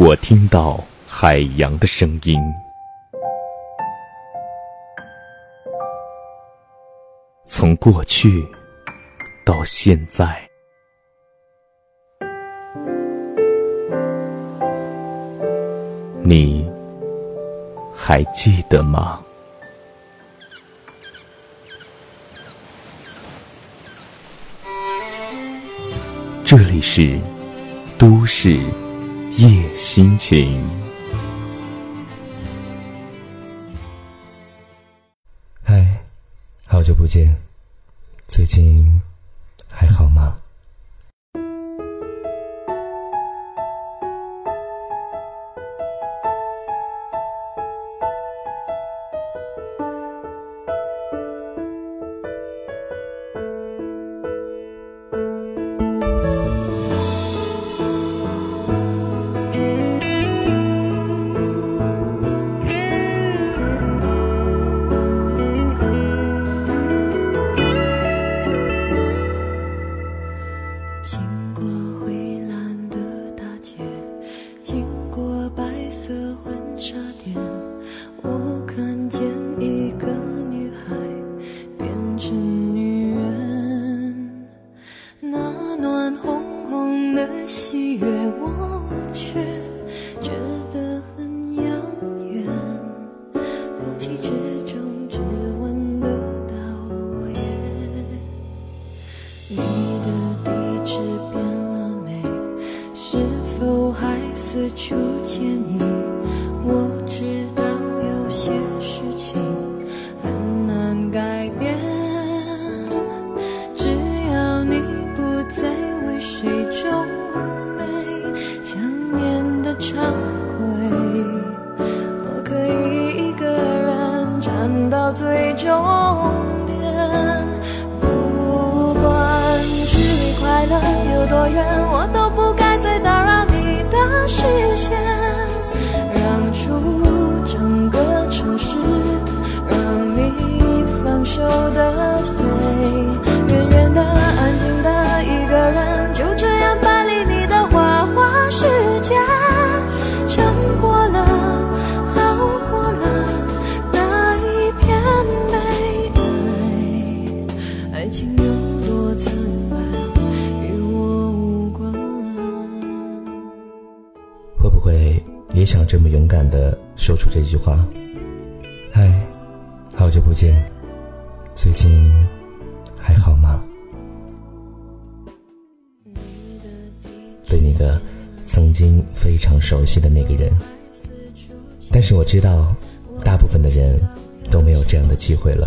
我听到海洋的声音，从过去到现在，你还记得吗？这里是都市。夜心情，嗨，好久不见，最近还好吗？说出这句话。嗨，好久不见，最近还好吗？对那个曾经非常熟悉的那个人，但是我知道，大部分的人都没有这样的机会了。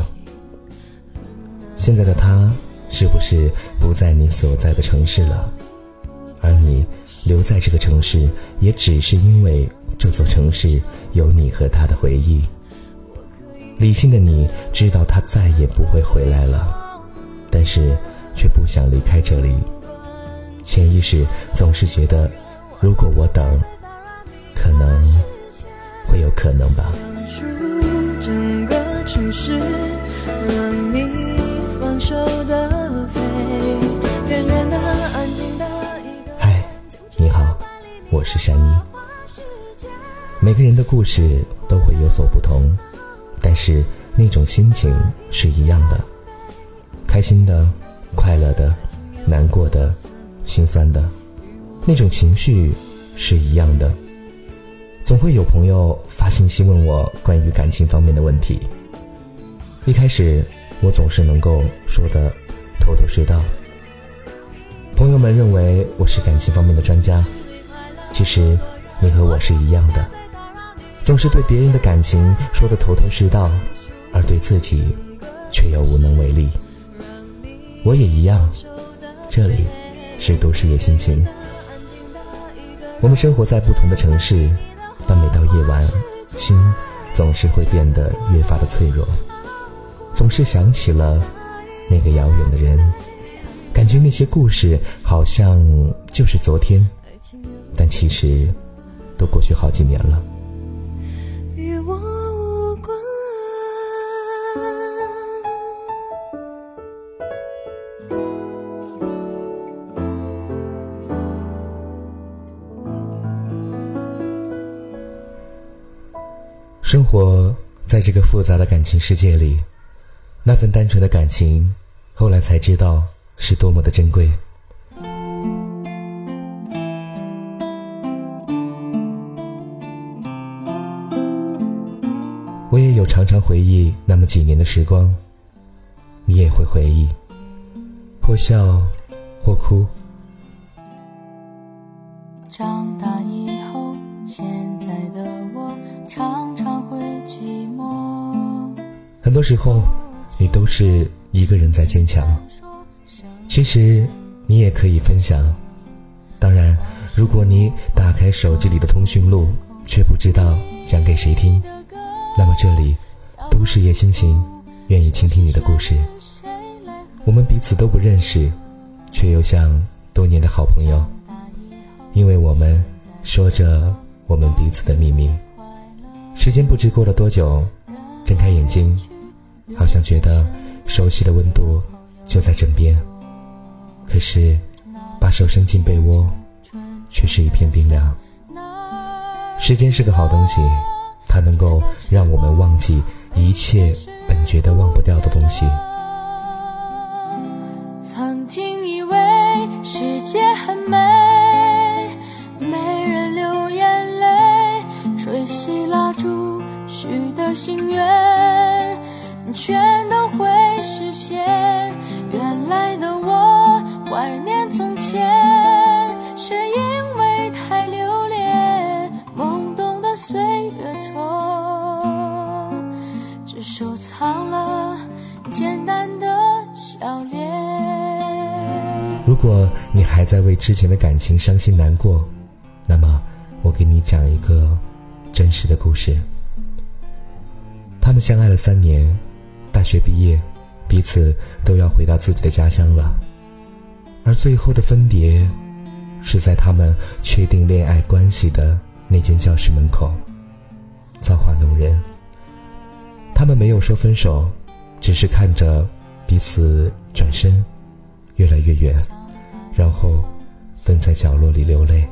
现在的他，是不是不在你所在的城市了？而你留在这个城市，也只是因为。这座城市有你和他的回忆。理性的你知道他再也不会回来了，但是却不想离开这里。潜意识总是觉得，如果我等，可能会有可能吧。嗨，你好，我是珊妮。每个人的故事都会有所不同，但是那种心情是一样的：开心的、快乐的、难过的、心酸的，那种情绪是一样的。总会有朋友发信息问我关于感情方面的问题。一开始我总是能够说的头头是道，朋友们认为我是感情方面的专家。其实你和我是一样的。总是对别人的感情说的头头是道，而对自己却又无能为力。我也一样。这里是都市夜心情。我们生活在不同的城市，但每到夜晚，心总是会变得越发的脆弱，总是想起了那个遥远的人，感觉那些故事好像就是昨天，但其实都过去好几年了。在这个复杂的感情世界里，那份单纯的感情，后来才知道是多么的珍贵。我也有常常回忆那么几年的时光，你也会回忆，或笑，或哭。很多时候，你都是一个人在坚强。其实，你也可以分享。当然，如果你打开手机里的通讯录，却不知道讲给谁听。那么这里都是夜心情，愿意倾听你的故事。我们彼此都不认识，却又像多年的好朋友，因为我们说着我们彼此的秘密。时间不知过了多久，睁开眼睛，好像觉得熟悉的温度就在枕边。可是把手伸进被窝，却是一片冰凉。时间是个好东西。它能够让我们忘记一切本觉得忘不掉的东西。曾经以为世界很美，没人流眼泪，吹熄蜡烛许的心愿，全都会实现。原来的我怀念从前。是因为太留恋懵懂的岁月中，只收藏了简单的笑脸如果你还在为之前的感情伤心难过，那么我给你讲一个真实的故事。他们相爱了三年，大学毕业，彼此都要回到自己的家乡了，而最后的分别，是在他们确定恋爱关系的那间教室门口。造化弄人，他们没有说分手，只是看着彼此转身，越来越远。然后，蹲在角落里流泪。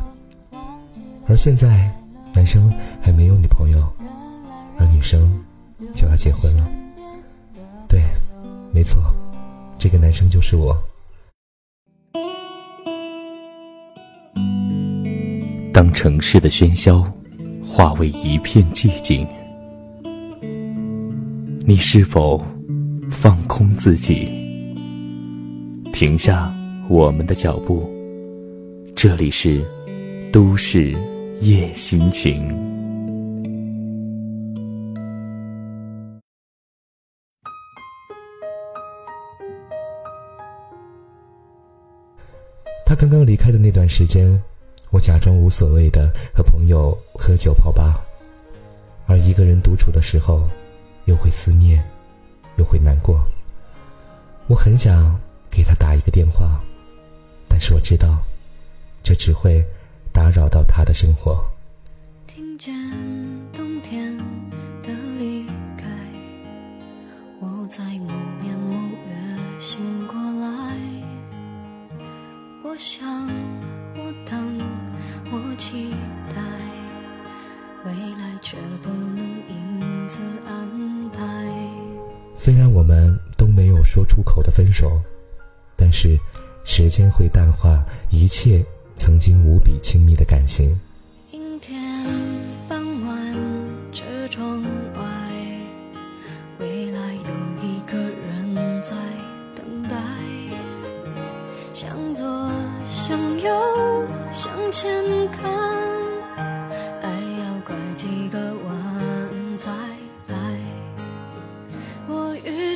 而现在，男生还没有女朋友，而女生就要结婚了。没错，这个男生就是我。当城市的喧嚣化为一片寂静，你是否放空自己，停下？我们的脚步，这里是都市夜心情。刚刚离开的那段时间，我假装无所谓的和朋友喝酒泡吧，而一个人独处的时候，又会思念，又会难过。我很想给他打一个电话。但是我知道，这只会打扰到他的生活。听见冬天的离开，我在某年某月醒来。想，我等，我期待，未来却不能因此安排。虽然我们都没有说出口的分手，但是。时间会淡化一切曾经无比亲密的感情。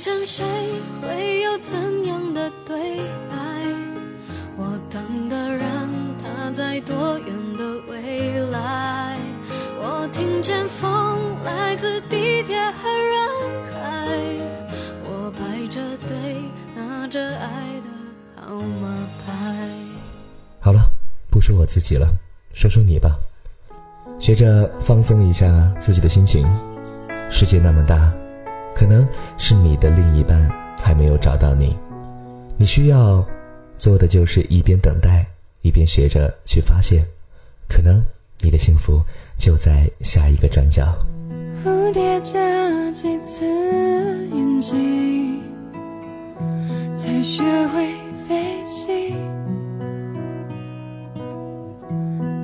我遇见谁，会有怎样的对白？等的人他在多远的未来？我听见风来自地铁和人海。我排着队拿着爱的号码牌。好了，不说我自己了，说说你吧。学着放松一下自己的心情。世界那么大，可能是你的另一半还没有找到你，你需要。做的就是一边等待，一边学着去发现，可能你的幸福就在下一个转角。蝴蝶眨几次眼睛，才学会飞行。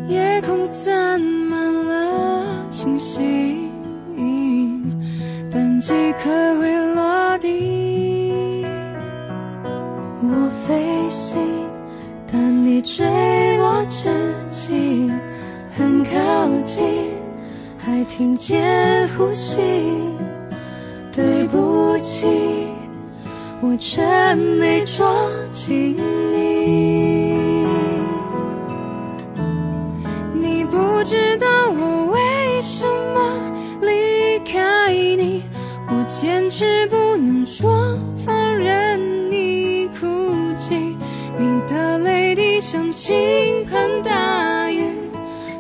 夜空散满了星星，但几颗会落地。我飞行，但你坠落之际很靠近。还听见呼吸，对不起，我却没抓紧你。坚持不能说放任你哭泣，你的泪滴像倾盆大雨，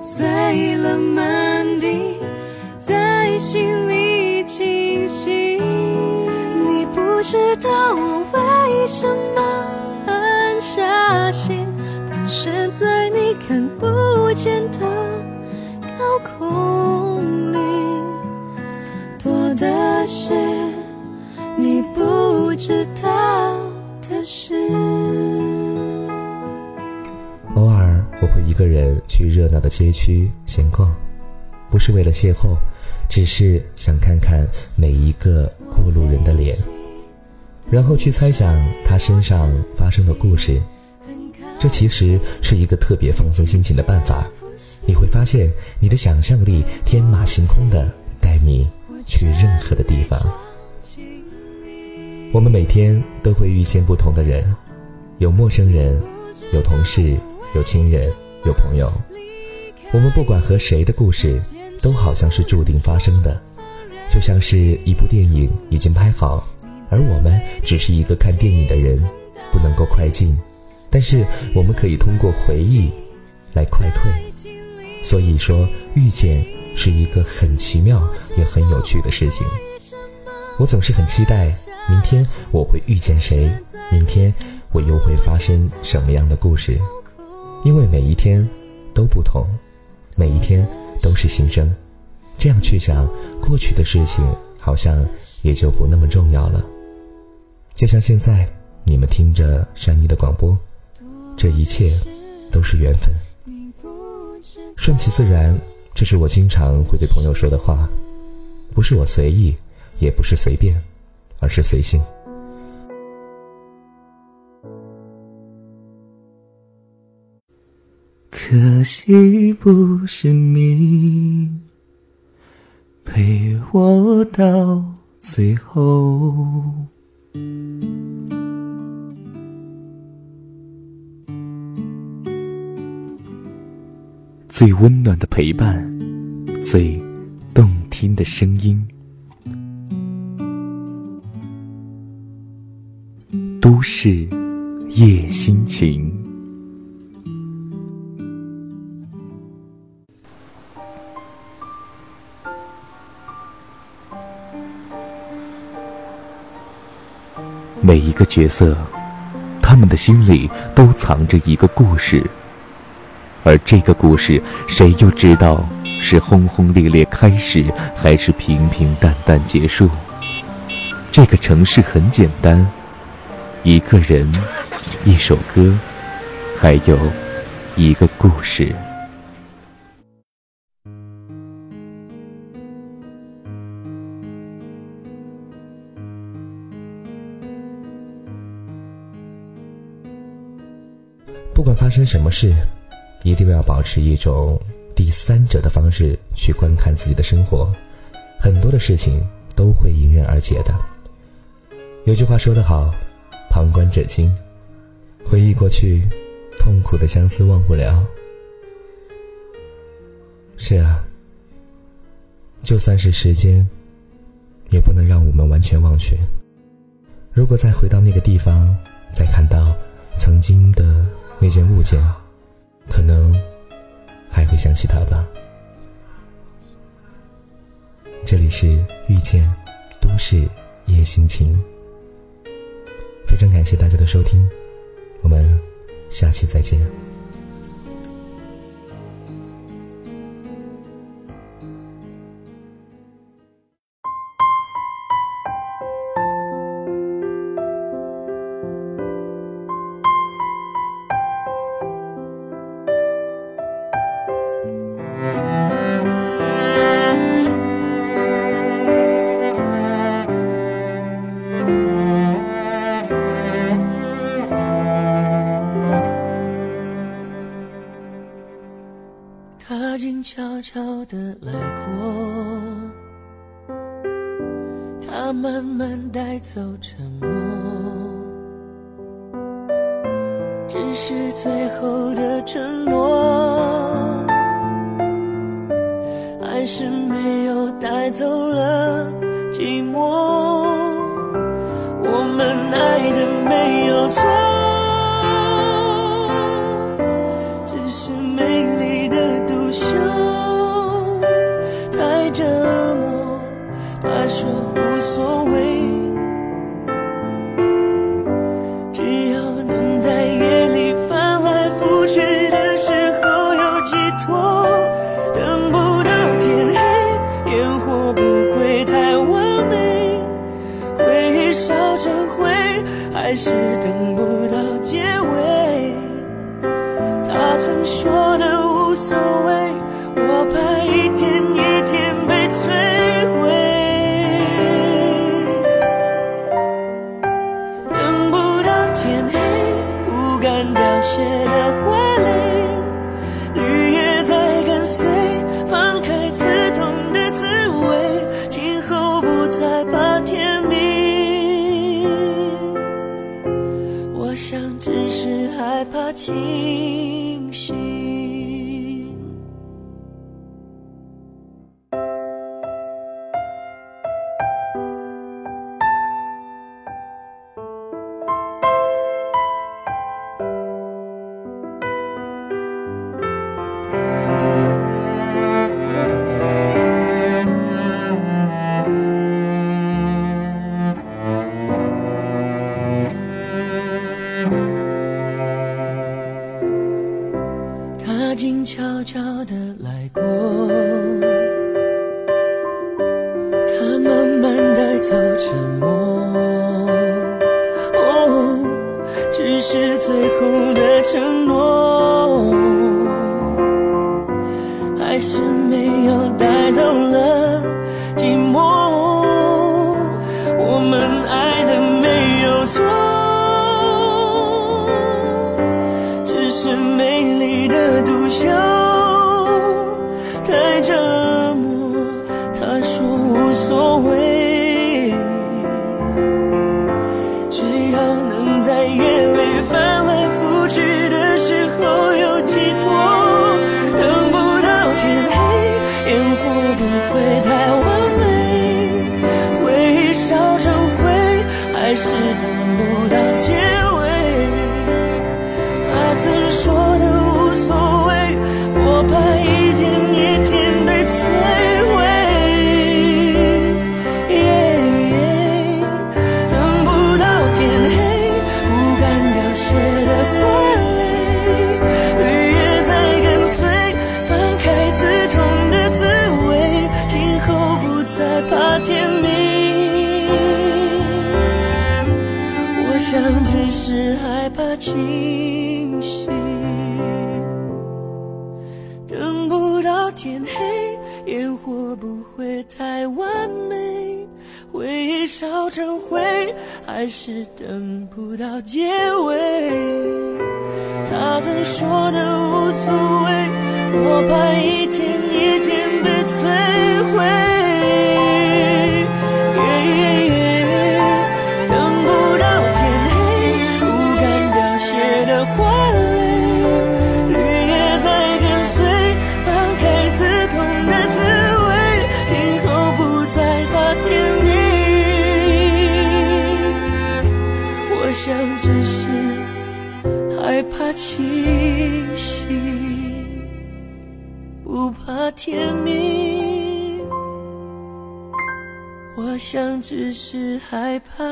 碎了满地。在心里清晰。你不知道我为什么狠下心，盘旋在你看不见的高空里，多的是知道的事。偶尔，我会一个人去热闹的街区闲逛，不是为了邂逅。只是想看看每一个过路人的脸，然后去猜想他身上发生的故事。这其实是一个特别放松心情的办法。你会发现，你的想象力天马行空的带你去任何的地方。我们每天都会遇见不同的人，有陌生人，有同事，有亲人，有朋友。我们不管和谁的故事。都好像是注定发生的，就像是一部电影已经拍好，而我们只是一个看电影的人，不能够快进，但是我们可以通过回忆来快退。所以说，遇见是一个很奇妙也很有趣的事情。我总是很期待明天我会遇见谁，明天我又会发生什么样的故事，因为每一天都不同，每一天。都是新生，这样去想，过去的事情好像也就不那么重要了。就像现在，你们听着山妮的广播，这一切都是缘分，顺其自然。这是我经常会对朋友说的话，不是我随意，也不是随便，而是随性。可惜不是你陪我到最后，最温暖的陪伴，最动听的声音，都市夜心情。每一个角色，他们的心里都藏着一个故事，而这个故事，谁又知道是轰轰烈烈开始，还是平平淡淡结束？这个城市很简单，一个人，一首歌，还有一个故事。不管发生什么事，一定要保持一种第三者的方式去观看自己的生活，很多的事情都会迎刃而解的。有句话说得好，旁观者清。回忆过去，痛苦的相思忘不了。是啊，就算是时间，也不能让我们完全忘却。如果再回到那个地方，再看到曾经的。那件物件，可能还会想起他吧。这里是遇见都市夜心情，非常感谢大家的收听，我们下期再见。慢慢带走沉默，只是最后的承诺，还是没有带走了寂寞。我们爱的没有错。只是美丽的独秀，带着凋谢的花清醒，等不到天黑，烟火不会太完美，回忆烧成灰，还是等不到结尾。他曾说的无所谓，我怕一。只是害怕。